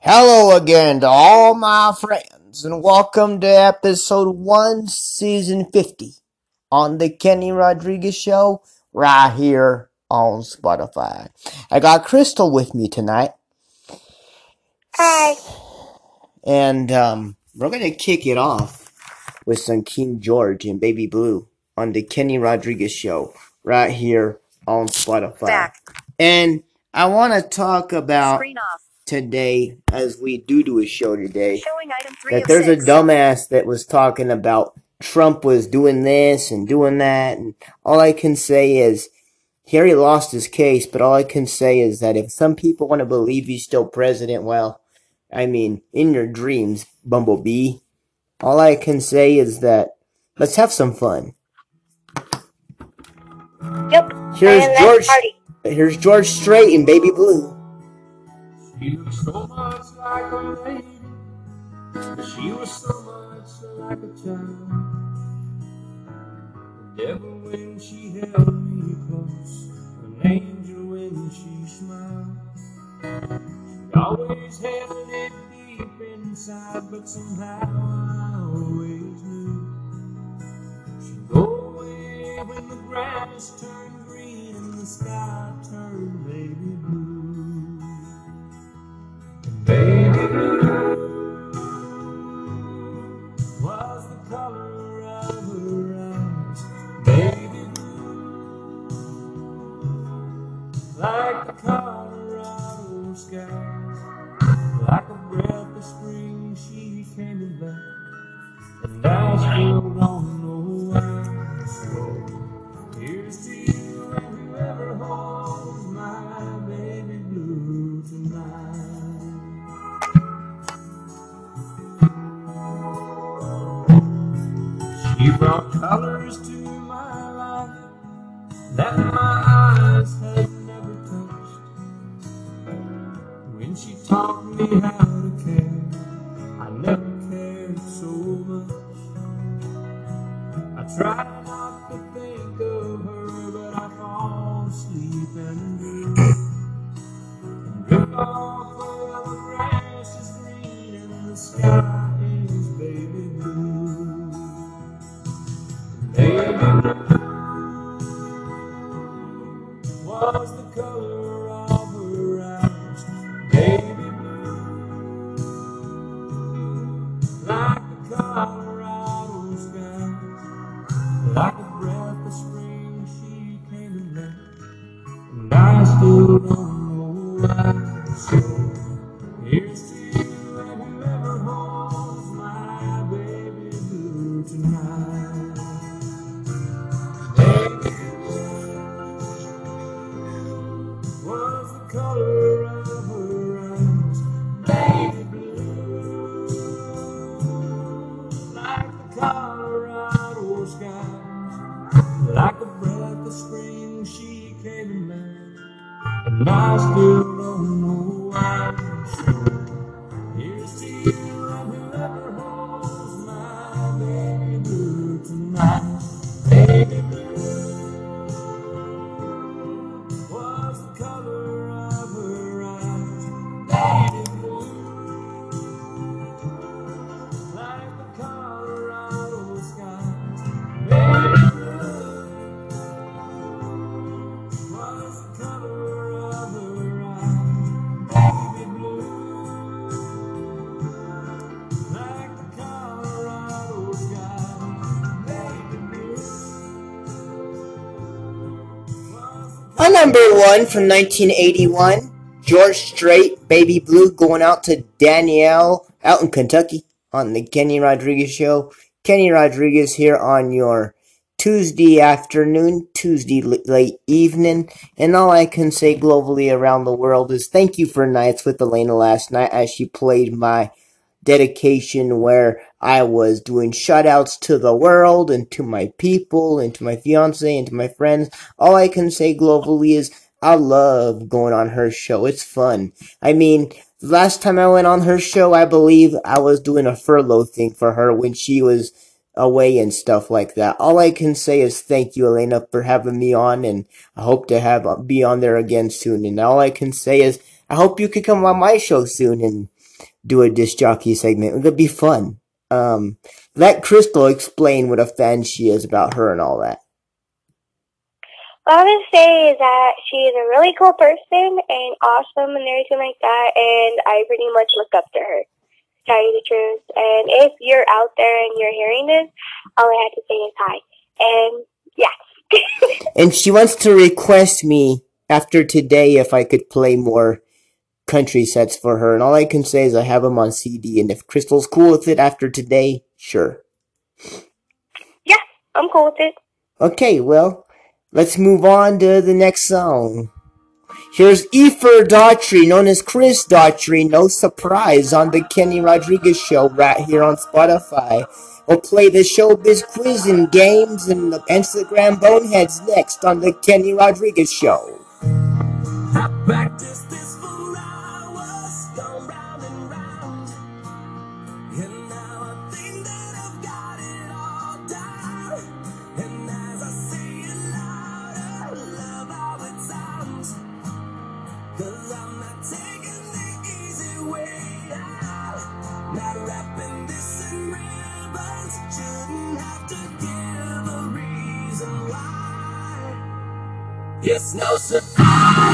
Hello again to all my friends, and welcome to episode 1, season 50 on the Kenny Rodriguez Show, right here on Spotify. I got Crystal with me tonight. Hi. And um, we're going to kick it off with some King George and Baby Blue on the Kenny Rodriguez Show, right here on Spotify. Back. And I want to talk about Screen off. Today, as we do do a show today, Showing item three that there's a dumbass that was talking about Trump was doing this and doing that, and all I can say is he already lost his case, but all I can say is that if some people want to believe he's still president, well, I mean, in your dreams, Bumblebee. All I can say is that let's have some fun. Yep. Here's George. Here's George Strait and Baby Blue. She looked so much like a lady, but she was so much like a child. The devil when she held me close, an angel when she smiled. She always held it deep inside, but somehow I always knew she'd go away when the grass turned green and the sky turned baby blue. Like the Colorado skies, like a breath of spring. She came back, and I still don't one from 1981, George Strait, Baby Blue, going out to Danielle out in Kentucky on the Kenny Rodriguez Show. Kenny Rodriguez here on your Tuesday afternoon, Tuesday late evening, and all I can say globally around the world is thank you for nights with Elena last night as she played my dedication where I was doing shout outs to the world and to my people and to my fiance and to my friends. All I can say globally is I love going on her show. It's fun. I mean, last time I went on her show, I believe I was doing a furlough thing for her when she was away and stuff like that. All I can say is thank you, Elena, for having me on, and I hope to have be on there again soon. And all I can say is I hope you could come on my show soon and do a disc jockey segment. It would be fun. Um, let Crystal explain what a fan she is about her and all that. What I would say is that she is a really cool person and awesome and everything like that, and I pretty much look up to her. To tell you the truth. And if you're out there and you're hearing this, all I have to say is hi. And yeah. And she wants to request me after today if I could play more country sets for her. And all I can say is I have them on CD. And if Crystal's cool with it after today, sure. yeah, I'm cool with it. Okay, well, let's move on to the next song. Here's Efer Daughtry, known as Chris Daughtry. No surprise on the Kenny Rodriguez show right here on Spotify. We'll play the showbiz quiz and games and the Instagram boneheads next on the Kenny Rodriguez show. No surprise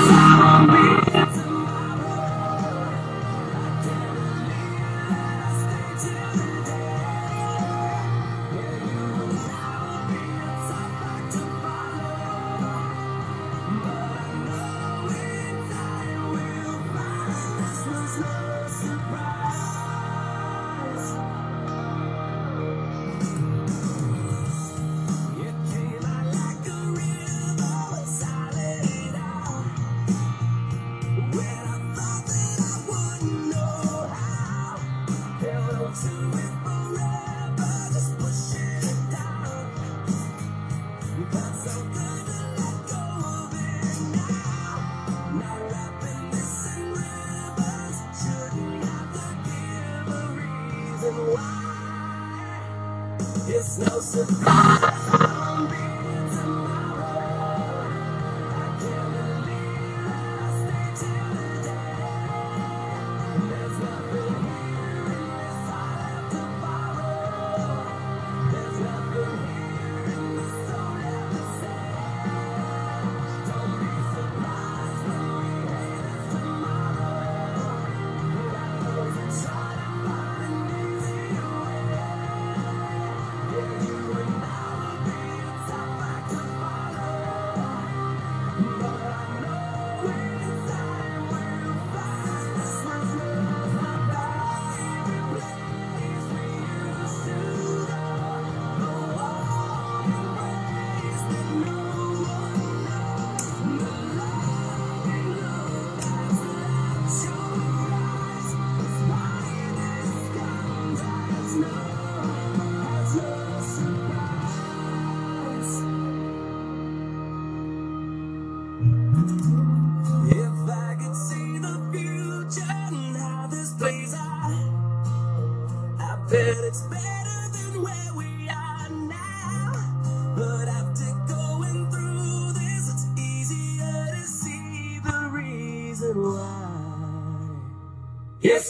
no surprise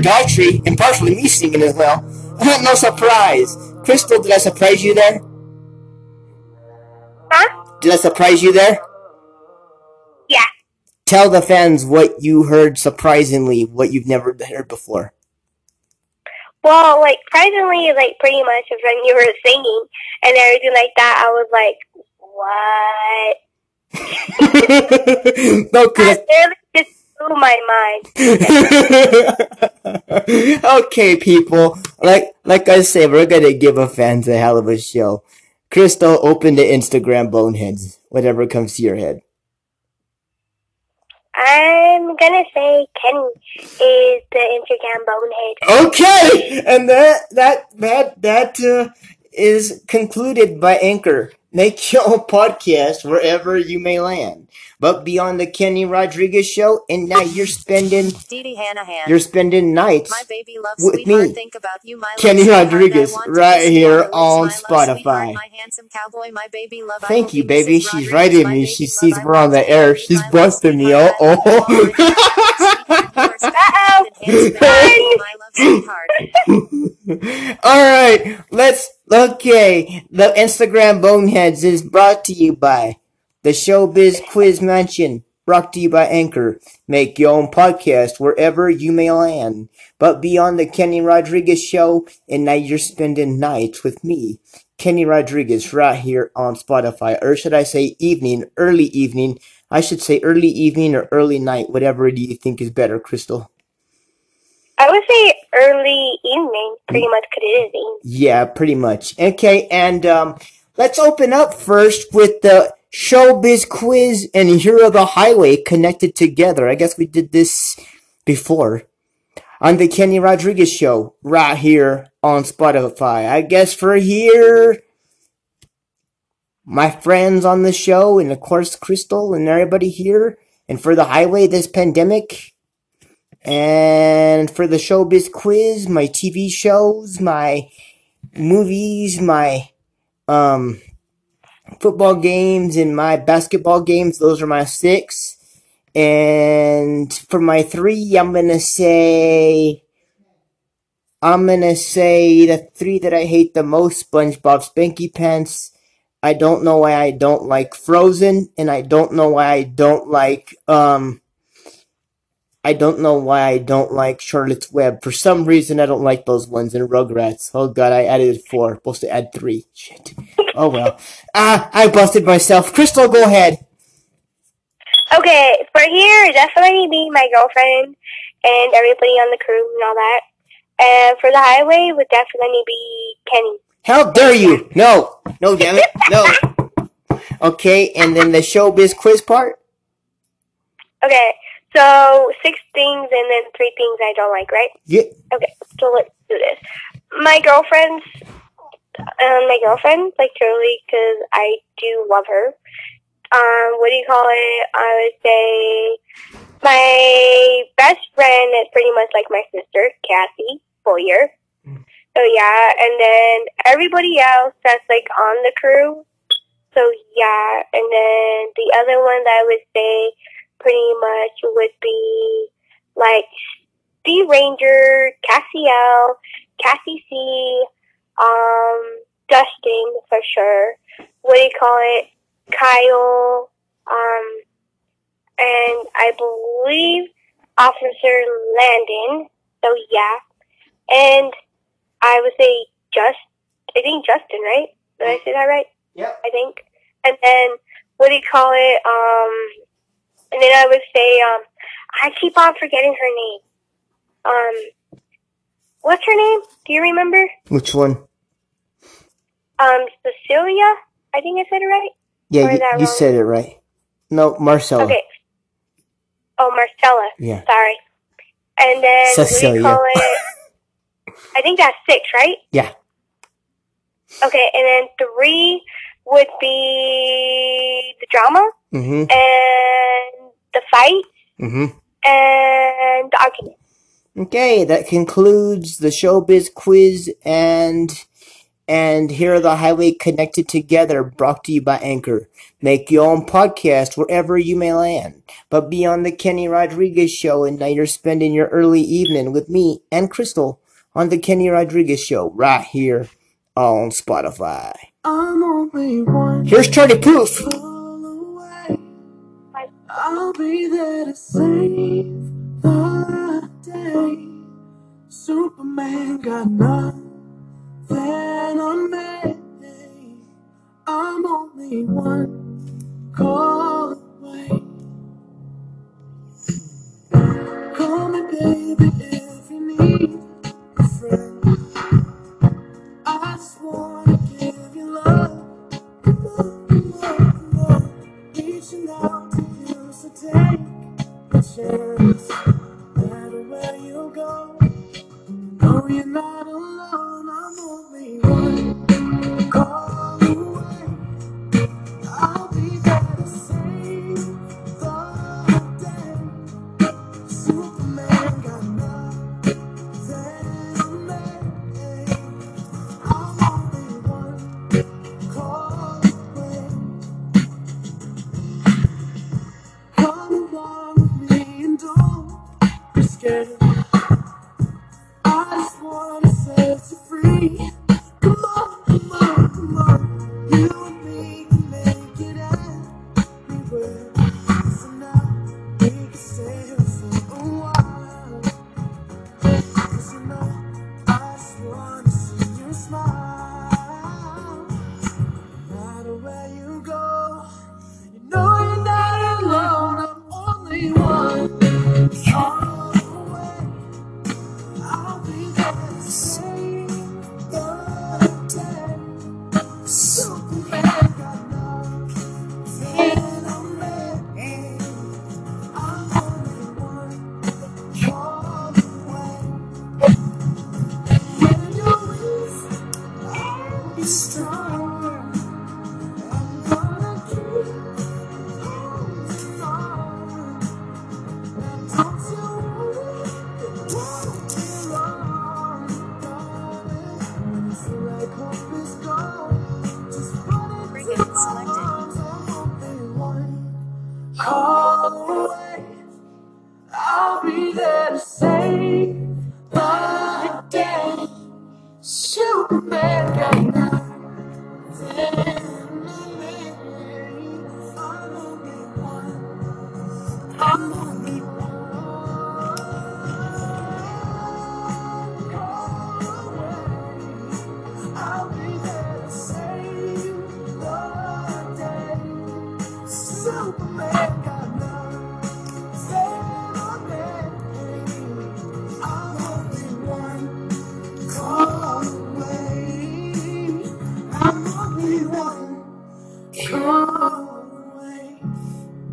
Daughtry, and partially me singing as well. no surprise. Crystal, did I surprise you there? Huh? Did I surprise you there? Yeah. Tell the fans what you heard surprisingly, what you've never heard before. Well, like surprisingly, like pretty much when you were singing and everything like that, I was like, what? no, cause literally just blew my mind. okay, people. Like like I say, we're gonna give a fans a hell of a show. Crystal, open the Instagram boneheads. Whatever comes to your head. I'm gonna say Kenny is the Instagram bonehead. Okay, and that that that that uh, is concluded by Anchor. Make your own podcast wherever you may land. But beyond the Kenny Rodriguez show, and now you're spending Dee Dee Hanahan. you're spending nights my baby love with me. Think about you, my Kenny. Rodriguez, I want to right here on the lips, on my love, Spotify. My handsome cowboy, my baby love. Thank you, baby. She's Rodriguez, writing me. She sees we're on the air. She's busting me. Oh, I love you all, oh. Uh-oh. All right, let's. Okay, the Instagram Boneheads is brought to you by the Showbiz Quiz Mansion. Brought to you by Anchor. Make your own podcast wherever you may land. But beyond the Kenny Rodriguez show, and now you're spending nights with me, Kenny Rodriguez, right here on Spotify. Or should I say evening, early evening? I should say early evening or early night, whatever do you think is better, Crystal? I would say early evening, pretty much, because it evening. Yeah, pretty much. Okay, and um, let's open up first with the showbiz quiz and Hero the Highway connected together. I guess we did this before on the Kenny Rodriguez show right here on Spotify. I guess for here, my friends on the show, and of course Crystal and everybody here, and for the highway this pandemic. And for the showbiz quiz, my TV shows, my movies, my um football games and my basketball games, those are my six. And for my three, I'm gonna say I'm gonna say the three that I hate the most, SpongeBob Spanky Pants. I don't know why I don't like Frozen, and I don't know why I don't like um I don't know why I don't like Charlotte's Web. For some reason, I don't like those ones in Rugrats. Oh god, I added four. Supposed to add three. Shit. Oh well. Ah, I busted myself. Crystal, go ahead. Okay, for here, definitely be my girlfriend and everybody on the crew and all that. And for the highway, would definitely be Kenny. How dare you? No. No, damn it. No. Okay, and then the showbiz quiz part? Okay, so six things and then three things I don't like, right? Yeah. Okay, so let's do this. My girlfriend's, um, my girlfriend, like truly, because I do love her. Um, what do you call it? I would say my best friend is pretty much like my sister, Cassie Boyer. So yeah, and then everybody else that's like on the crew. So yeah, and then the other one that I would say pretty much would be like Steve Ranger, Cassie L, Cassie C, um, Dustin for sure. What do you call it? Kyle, um, and I believe Officer Landon. So yeah, and I would say just I think Justin, right? Did I say that right? Yeah. I think. And then what do you call it? Um, and then I would say, um, I keep on forgetting her name. Um, what's her name? Do you remember? Which one? Um, Cecilia. I think I said it right. Yeah, you, you said it right. No, Marcella. Okay. Oh, Marcella. Yeah. Sorry. And then Cecilia. call it? I think that's six, right? Yeah. Okay, and then three would be the drama Mm-hmm. and the fight Mm-hmm. and the argument. Okay, that concludes the showbiz quiz and and here are the highway connected together, brought to you by Anchor. Make your own podcast wherever you may land. But be on the Kenny Rodriguez show, and now you're spending your early evening with me and Crystal on the Kenny Rodriguez Show, right here on Spotify. I'm only one Here's Charlie Puth. I'll be there to save the day. Superman got nothing on me. I'm only one call away. Call me, baby, if you need a friend. I just take a chance. No matter where you go, no, you're not alone. I'm only one scared. I just wanna set you free.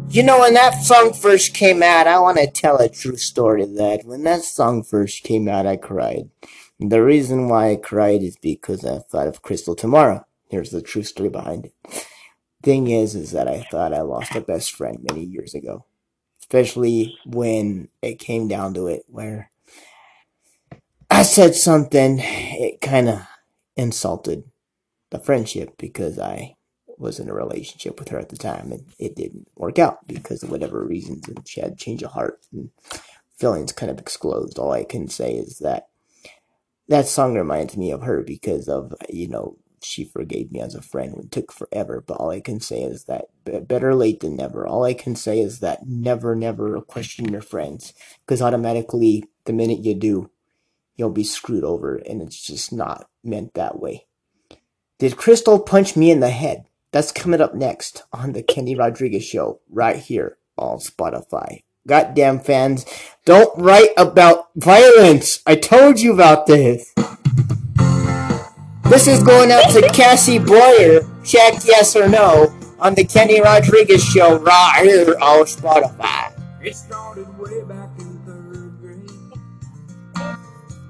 You know, when that song first came out, I want to tell a true story that when that song first came out, I cried. The reason why I cried is because I thought of Crystal Tomorrow. Here's the true story behind it. Thing is, is that I thought I lost a best friend many years ago. Especially when it came down to it, where I said something, it kind of insulted the friendship because I was in a relationship with her at the time and it didn't work out because of whatever reasons and she had change of heart and feelings kind of exploded. All I can say is that that song reminds me of her because of, you know, she forgave me as a friend when it took forever. But all I can say is that be- better late than never. All I can say is that never, never question your friends because automatically the minute you do, you'll be screwed over and it's just not meant that way. Did Crystal punch me in the head? That's coming up next on the Kenny Rodriguez Show, right here on Spotify. Goddamn fans, don't write about violence. I told you about this. This is going out to Cassie Boyer. Check yes or no on the Kenny Rodriguez Show, right here on Spotify. It started way back in third grade.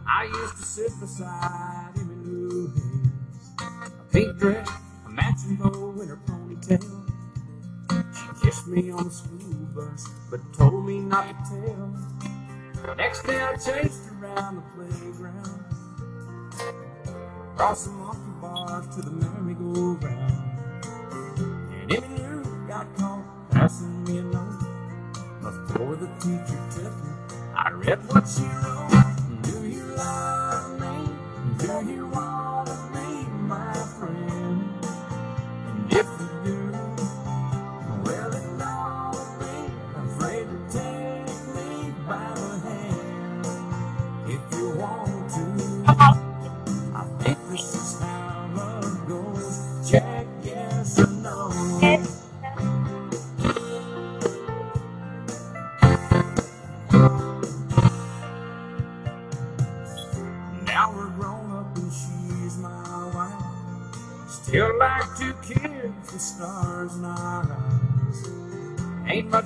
I used to sit beside pink dress, a matching bow in her ponytail. She kissed me on the school bus, but told me not to tell. Next day I chased her around the playground. Across the monkey bars to the merry-go-round. And Emmy Lou got caught passing me a note. Before the teacher took it, I read what she wrote.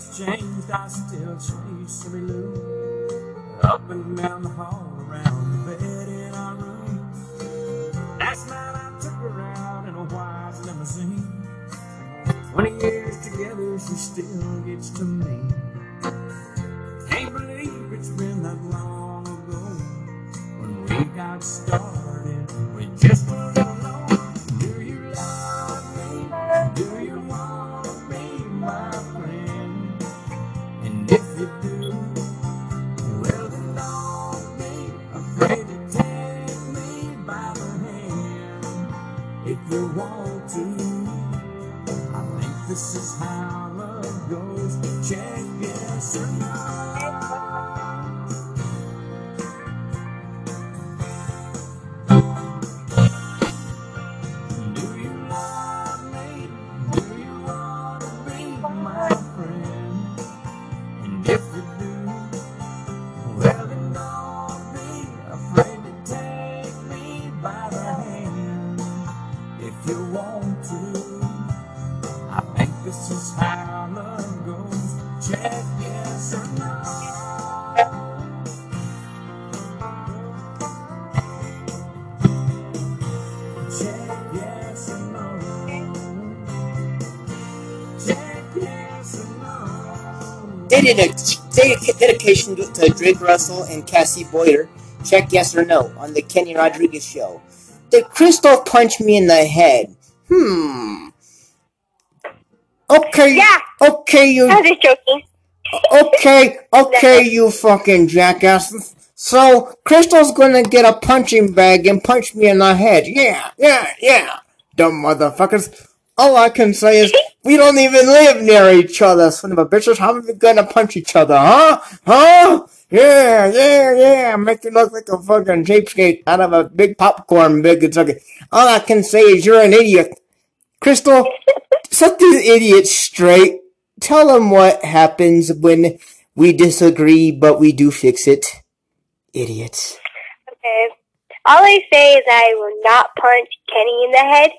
Much changed, I still chase Silly Lou. Up and down the hall, around the bed in our room. Last night I took her out in a white limousine. Twenty years together, she still gets to me. Can't believe it's been that long ago when we got started. Dedic- dedic- dedication to to Drake Russell and Cassie Boyer. Check yes or no on the Kenny Rodriguez show. Did Crystal punch me in the head? Hmm. Okay. Yeah. Okay, you. I was just joking. Okay, okay, you fucking jackass. So, Crystal's gonna get a punching bag and punch me in the head. Yeah, yeah, yeah. Dumb motherfuckers. All I can say is, we don't even live near each other, son of a bitches. How are we gonna punch each other, huh? Huh? Yeah, yeah, yeah. Make you look like a fucking cheapskate out of a big popcorn big Kentucky. All I can say is, you're an idiot. Crystal, set these idiots straight. Tell them what happens when we disagree, but we do fix it. Idiots. Okay. All I say is I will not punch Kenny in the head.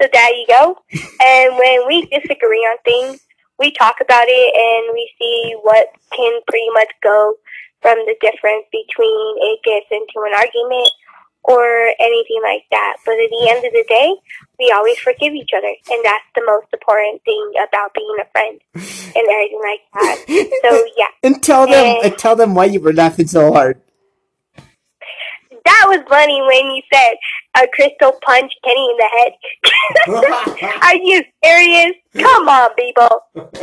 So there you go. and when we disagree on things, we talk about it and we see what can pretty much go from the difference between it gets into an argument or anything like that. But at the end of the day, we always forgive each other, and that's the most important thing about being a friend and everything like that. So yeah. And tell them, Eh. and tell them why you were laughing so hard. That was funny when you said a crystal punch Kenny in the head. Are you serious? Come on, people.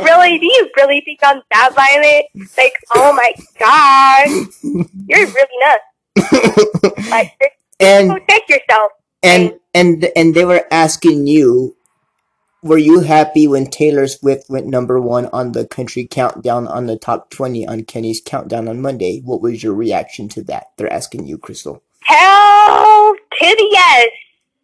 Really? Do you really think I'm that violent? Like, oh my god. You're really nuts. Like, and protect yourself. and and and they were asking you, were you happy when Taylor Swift went number one on the country countdown on the top twenty on Kenny's countdown on Monday? What was your reaction to that? They're asking you, Crystal. Hell to the yes.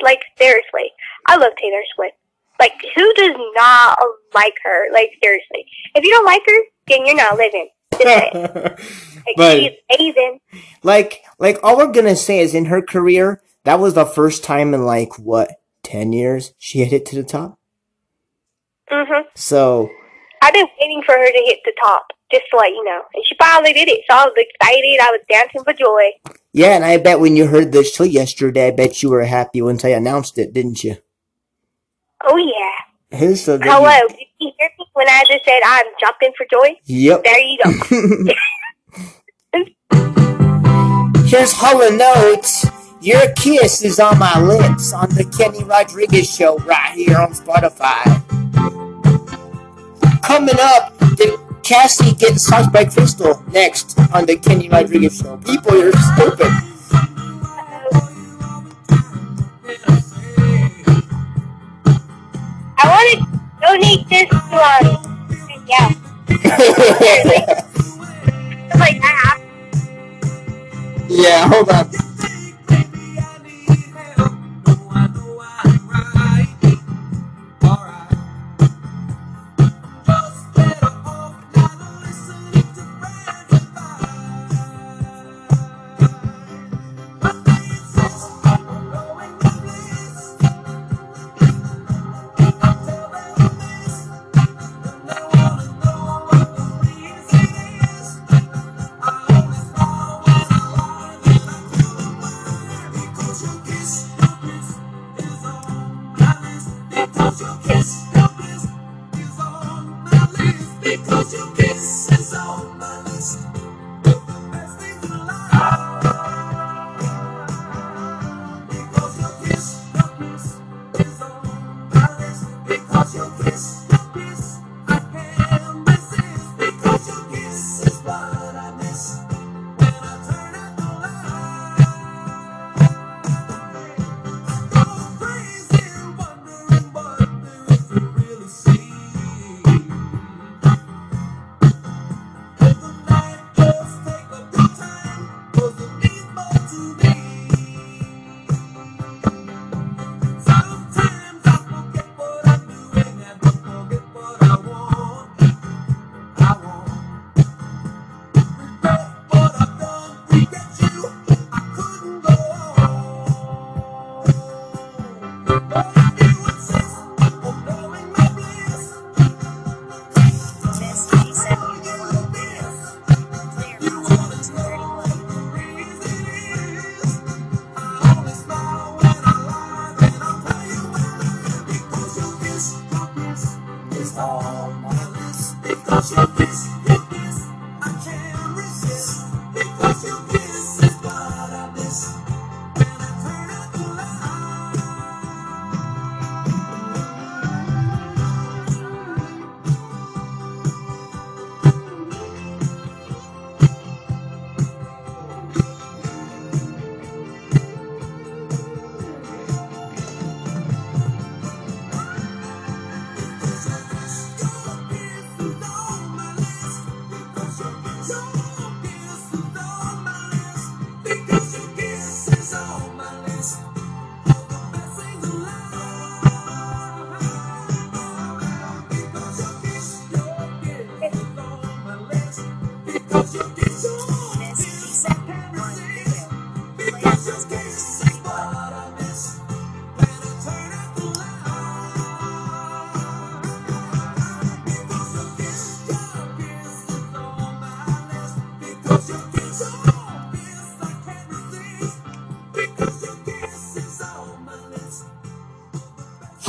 Like, seriously. I love Taylor Swift. Like, who does not like her? Like, seriously. If you don't like her, then you're not living. Like, But- she's amazing. like like all we're gonna say is in her career that was the first time in like what 10 years she hit it to the top hmm so I've been waiting for her to hit the top, just to let you know. And she finally did it, so I was excited. I was dancing for joy. yeah and i bet when you heard the show yesterday i bet you were happy once i announced it didn't you Oh, yeah. so Hello. you- Did you hear me when I just said I'm jumping for joy? yep There you go. here's Hall & Oates. Your kiss is on my lips on the Kenny Rodriguez show right here on Spotify. Coming up, did Cassie gets touched by Crystal next on the Kenny Rodriguez show. People, you're stupid. I want to donate this to uh, yeah. like, I have. Yeah, hold on. List. Because your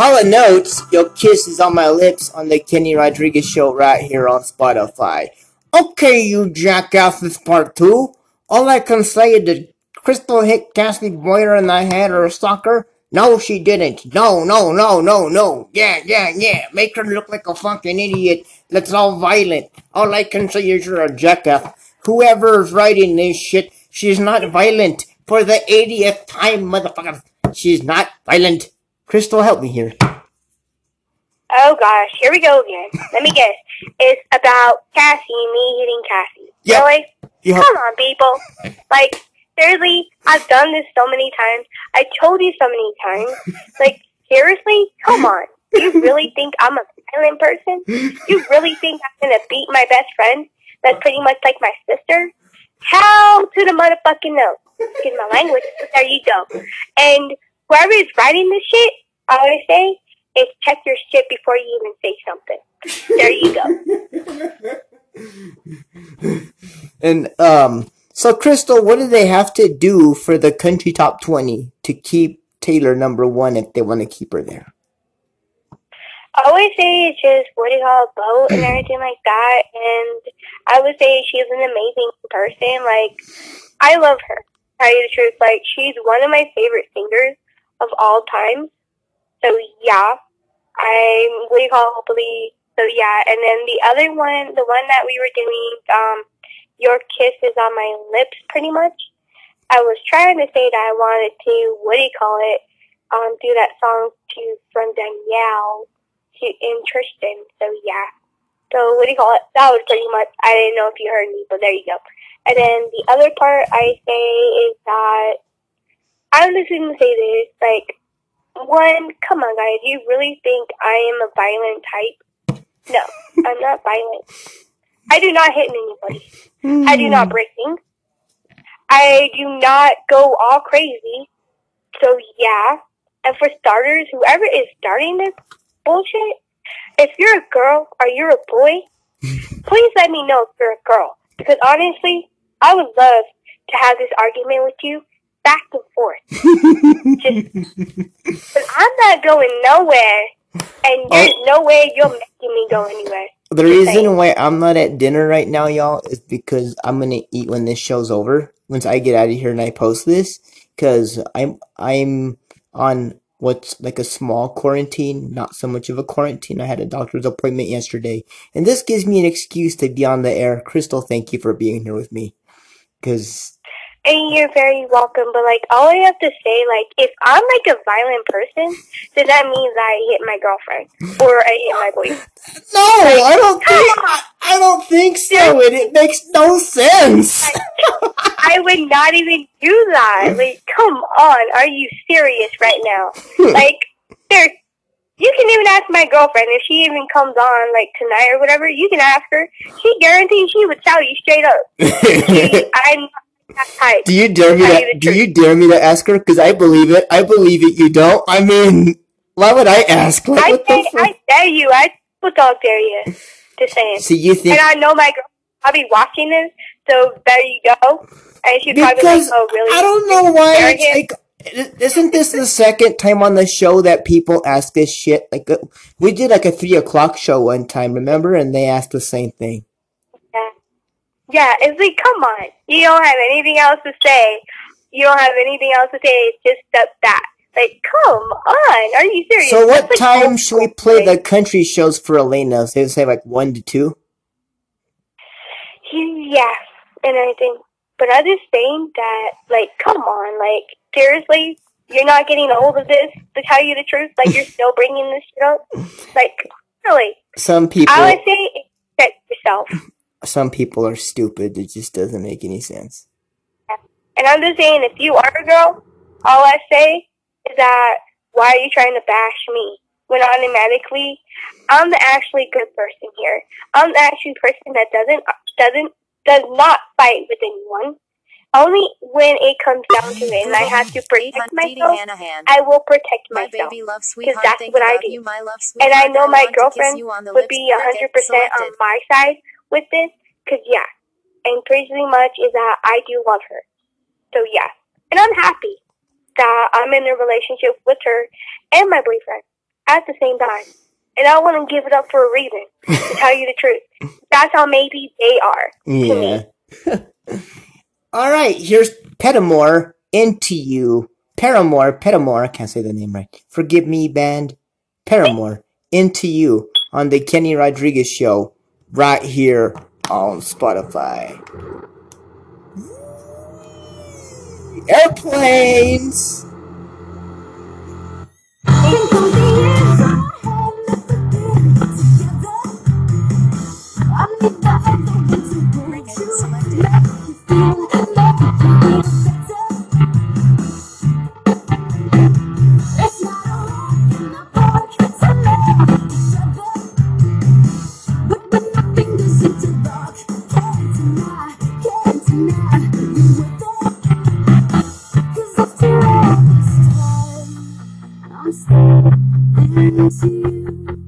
Hall & Oates, Your Kiss is on My Lips on the Kenny Rodriguez Show right here on Spotify. Okay, you jackasses, part two. All I can say is that Crystal hit Cassie Boyer in the head or a soccer? No, she didn't. No, no, no, no, no. Yeah, yeah, yeah. Make her look like a fucking idiot that's all violent. All I can say is you're a jackass. Whoever's writing this shit, she's not violent. For the 80th time, motherfucker. She's not violent. Crystal, help me here. Oh gosh, here we go again. Let me guess. It's about Cassie, me hitting Cassie. Yep. Really? Yep. Come on, people. Like, seriously, I've done this so many times. I told you so many times. Like, seriously? Come on. You really think I'm a violent person? You really think I'm gonna beat my best friend? That's pretty much like my sister? Hell to the motherfucking no. Excuse my language, but there you go. And whoever is writing this shit, I I say is check your shit before you even say something. There you go. And um, so Crystal, what do they have to do for the country top twenty to keep Taylor number one if they want to keep her there? I always say it's just what do you call a boat and everything like that. And I would say she's an amazing person. Like I love her. Tell you the truth, like she's one of my favorite singers of all time. So yeah, I'm do call hopefully. So yeah, and then the other one, the one that we were doing, um, your kiss is on my lips, pretty much. I was trying to say that I wanted to what do you call it, um, do that song to from Danielle to in Tristan. So yeah, So what do you call it? That was pretty much. I didn't know if you heard me, but there you go. And then the other part I say is that I'm just going to say this. Like, one, come on, guys. You really think I am a violent type? No, I'm not violent. I do not hit anybody. I do not hmm. break things. I do not go all crazy. So yeah. And for starters, whoever is starting this bullshit, if you're a girl or you're a boy, please let me know if you're a girl. Because honestly, I would love to have this argument with you back and forth. Just, but I'm not going nowhere, and oh. there's no way you're making me go anywhere. The reason why I'm not at dinner right now, y'all, is because I'm gonna eat when this show's over. Once I get out of here and I post this, because I'm I'm on what's like a small quarantine, not so much of a quarantine. I had a doctor's appointment yesterday, and this gives me an excuse to be on the air. Crystal, thank you for being here with me, because And you're very welcome, but like all I have to say, like if I'm like a violent person, then that means I hit my girlfriend or I hit my boyfriend. no, I don't think. I, I don't think so, and it makes no sense. I would not even do that. Like, come on, are you serious right now? Like, there's, you can even ask my girlfriend if she even comes on like tonight or whatever. You can ask her. She guarantees she would tell you straight up. I'm type. Do you dare me to do you dare me to ask her? Because I believe it. I believe it. You don't. I mean, why would I ask? Like, I what say, the? I dare you. I would dog dare you. Just saying. So you think And I know my girl probably watching this, so there you go. And she probably because like, oh, really? I don't know why. Dare It's like, isn't this the second time on the show that people ask this shit? Like, uh, we did like a three o'clock show one time, remember? And they asked the same thing. Yeah. It's like, come on. You don't have anything else to say. You don't have anything else to say. It's just that, that. Like, come on. Are you serious? So, what That's time should we play the country shows for Elena? They say like one to two. Yeah, and everything. But I'm just saying that, like, come on. Like, seriously? You're not getting old of this, to tell you the truth? Like, you're still bringing this shit up? Like, really? Some people, I would say check yourself. Some people are stupid. It just doesn't make any sense. And I'm just saying, if you are a girl, all I say is that why are you trying to bash me? When automatically, I'm the actually good person here. I'm the actually person that doesn't doesn't does not fight with anyone. Only when it comes down to it, and I have to protect 800 myself, I will protect My myself. baby love sweetheart, that's what I do. you, my love And. I know my want girlfriend you on the would be a 100% on my side with this, cause yeah, and pretty much is that I do love her. So yeah, and I'm happy that I'm in a relationship with her and my boyfriend at the same time. And I want to give it up for a reason, to tell you the truth. That's how maybe they are. to me. Yeah. All right, here's Petamore into you. Paramore, Petamore, I can't say the name right. Forgive me, band. Paramore, into you on the Kenny Rodriguez show right here on Spotify. Airplanes! Cricket selected. I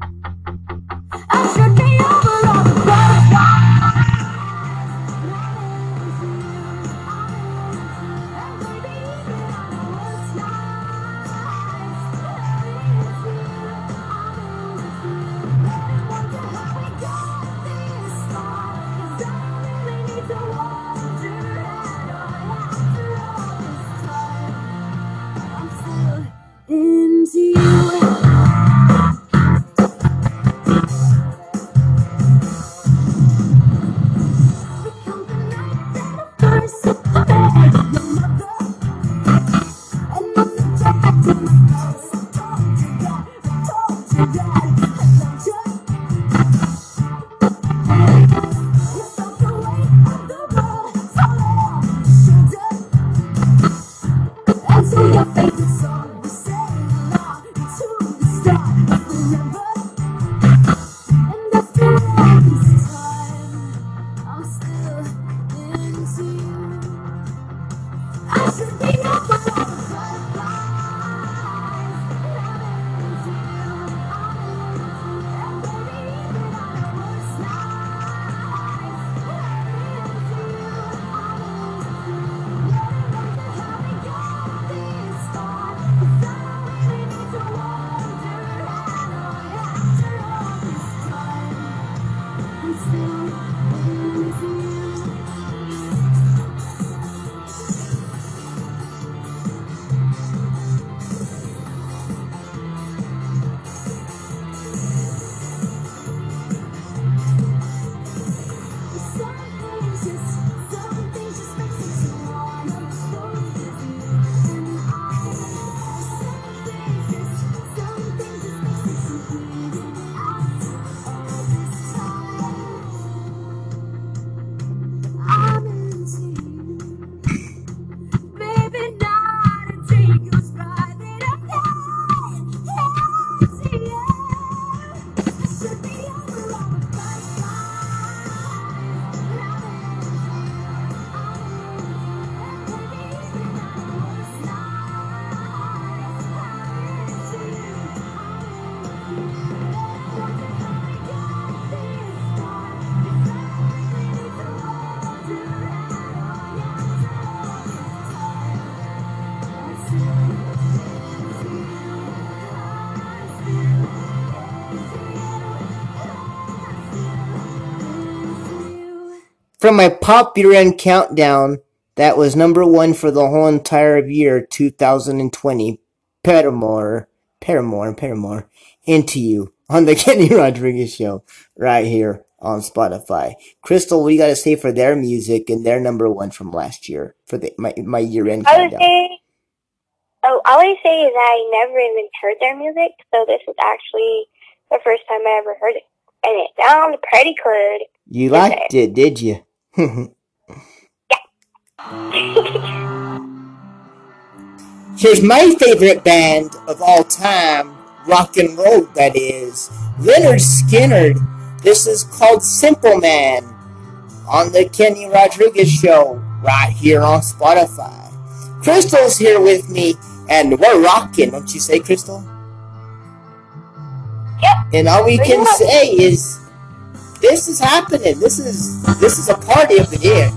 from my pop year end countdown, that was number one for the whole entire year 2020. Paramore, Paramore, Paramore, Into You on the Kenny Rodriguez Show right here on Spotify. Crystal, what do you got to say for their music and their number one from last year for the my my year end I would countdown? say, oh, all I say is I never even heard their music, so this is actually the first time I ever heard it, and it sounds pretty good. You liked it, did you? Here's my favorite band of all time, rock and roll, that is, Lynyrd Skynyrd. This is called Simple Man on the Kenny Rodriguez Show right here on Spotify. Crystal's here with me, and we're rocking, don't you say, Crystal? Yep. And all we can say is, this is happening. This is this is a party of the year.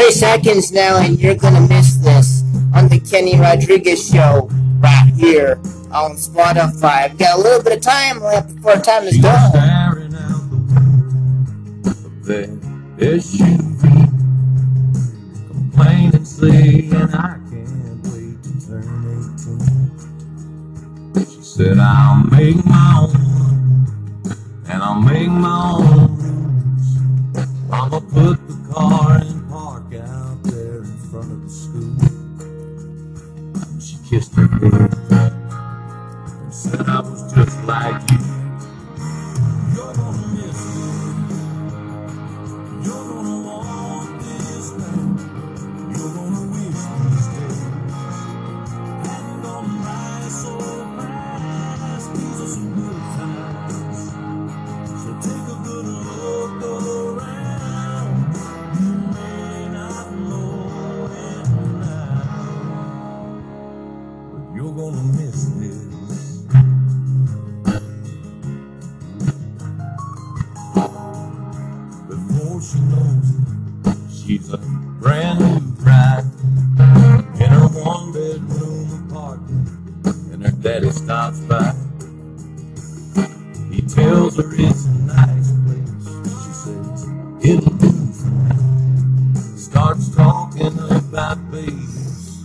Chase seconds now, and you're gonna miss this on the Kenny Rodriguez show right here on Spotify. I've got a little bit of time left before time is done. Staring out the SUV, complaining, saying I can't wait to turn 18. She said, "I'll make my." He tells her it's a nice place. She says, it'll do. Starts talking about babies.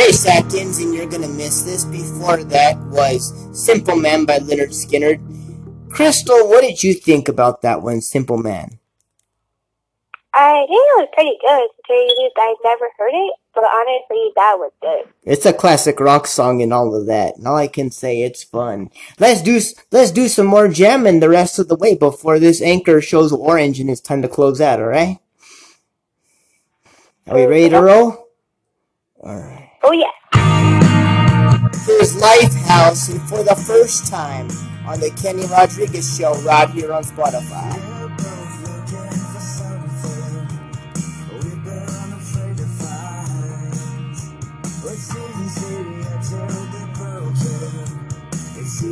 Hey, seconds and you're gonna miss this. Before that was Simple Man by Lynyrd Skynyrd. Crystal, what did you think about that one, Simple Man? I think it was pretty good considering I never heard it, but honestly, that was good. It's a classic rock song and all of that, and all I can say it's fun. Let's do let's do some more jamming the rest of the way before this anchor shows orange and it's time to close out. All right? Are we ready to roll? All right. Oh yeah. Here's Lifehouse, and for the first time on the Kenny Rodriguez Show, right here on Spotify. It's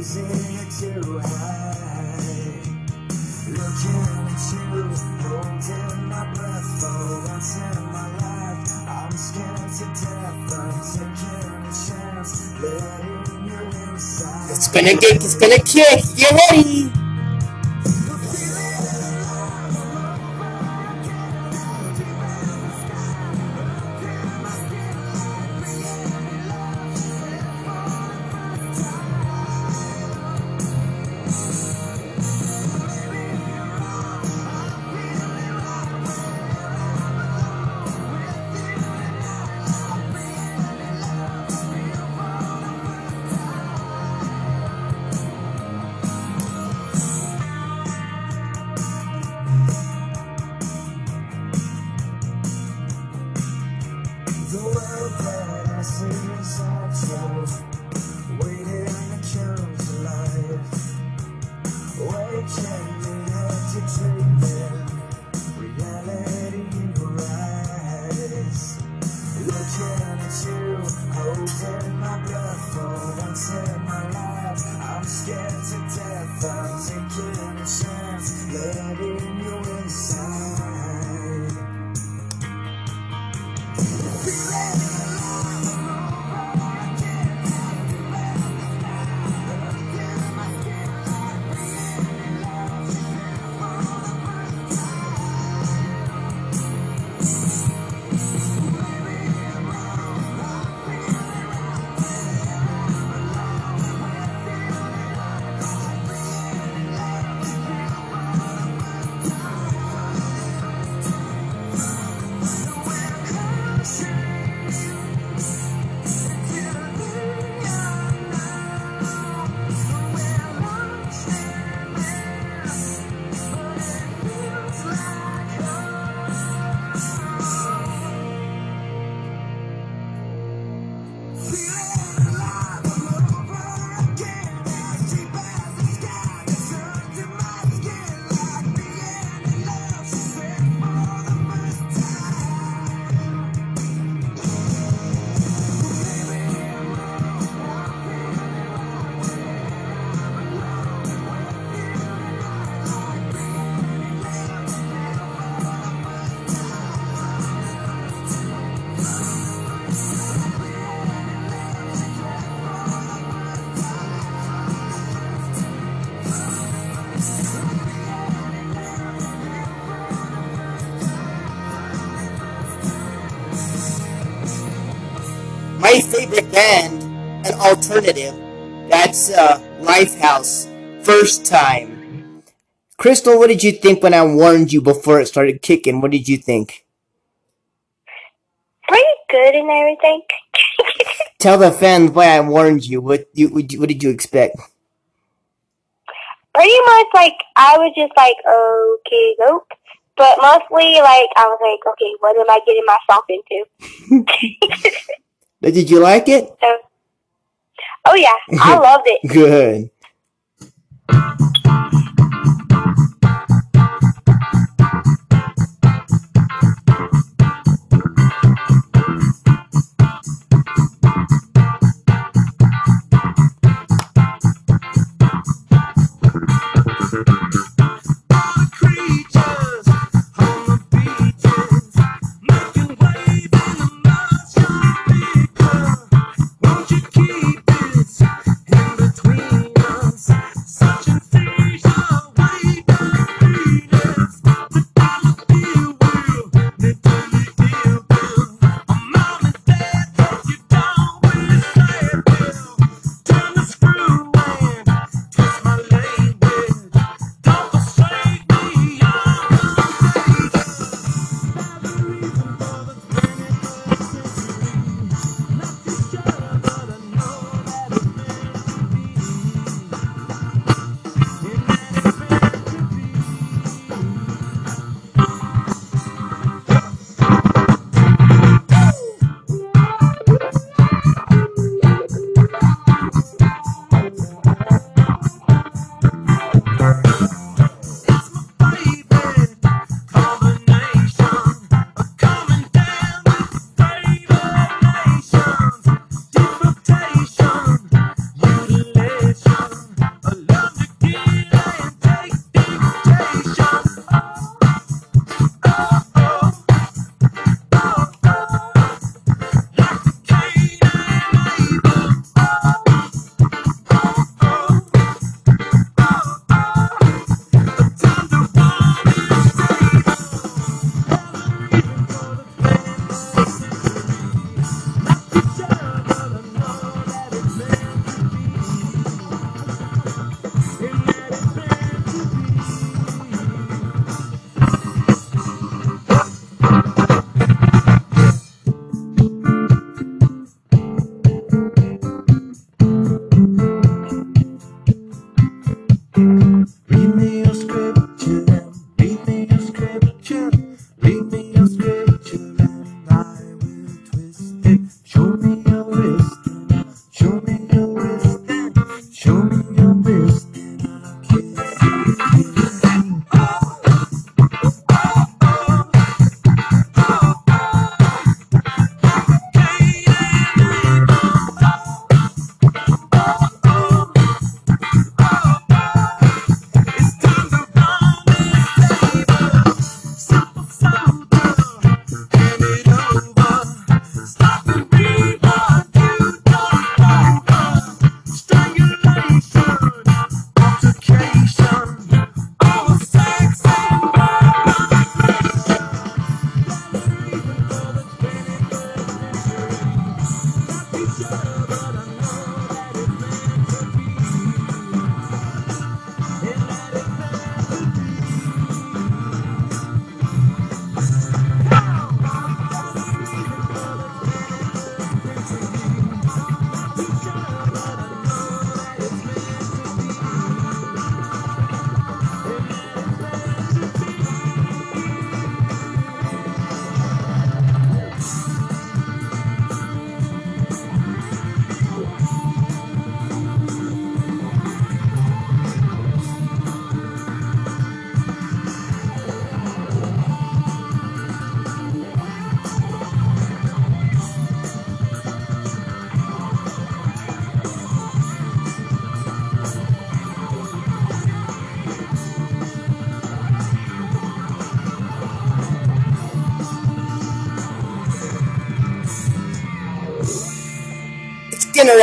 gonna get, it's gonna kick. Get ready. Band, an alternative. That's uh, Lifehouse. First time. Crystal, what did you think when I warned you before it started kicking? What did you think? Pretty good and everything. Tell the fans why I warned you. What you what, you- what did you expect? Pretty much like I was just like, okay, nope. But mostly like I was like, okay, what am I getting myself into? But Did you like it? So, oh yeah, I loved it. Good.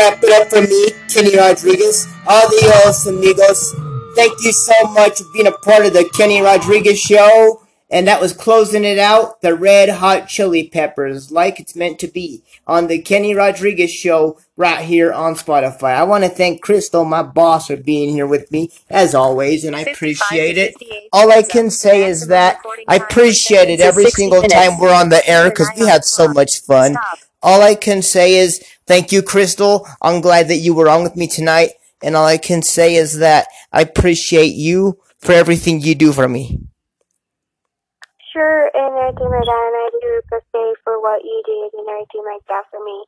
Wrap it up for me, Kenny Rodriguez. Adios, amigos. Thank you so much for being a part of the Kenny Rodriguez show. And that was closing it out, the Red Hot Chili Peppers, like it's meant to be, on the Kenny Rodriguez show right here on Spotify. I want to thank Crystal, my boss, for being here with me, as always, and I appreciate it. All I can say is that I appreciate it every single time we're on the air because we had so much fun. All I can say is thank you, Crystal. I'm glad that you were on with me tonight. And all I can say is that I appreciate you for everything you do for me. Sure, and I everything like that, and I do appreciate for what you did and everything like that for me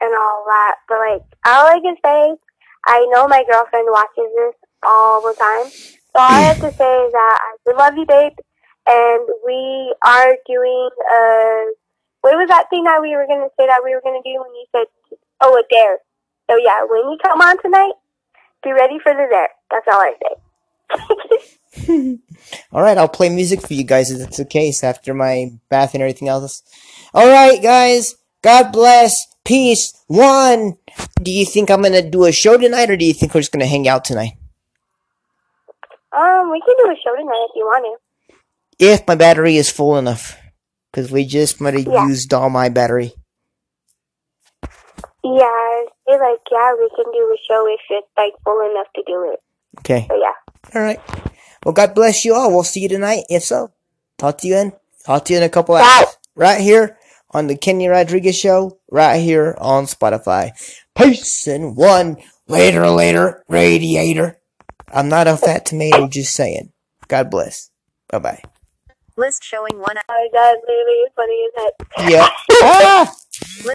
and all that. But like, all I can say, I know my girlfriend watches this all the time. So all I have to say is that I do love you, babe, and we are doing uh what was that thing that we were gonna say that we were gonna do when you said oh a dare. So yeah, when you come on tonight, be ready for the dare. That's all I say. All right, I'll play music for you guys if that's the case after my bath and everything else. All right, guys. God bless. Peace. One. Do you think I'm gonna do a show tonight, or do you think we're just gonna hang out tonight? um, we can do a show tonight if you want to. If my battery is full enough, because we just might have Yeah. used all my battery. Yeah, I feel like yeah, we can do a show if it's like full enough to do it. Okay. So yeah. All right. Well, God bless you all. We'll see you tonight. If so, talk to you in. Talk to you in a couple hours. Right here on the Kenny Rodriguez Show. Right here on Spotify. Peace and one. Later, later, radiator. I'm not a fat tomato. Just saying. God bless. Bye bye. List showing one Oh, that's really funny as heck. Yeah. ah!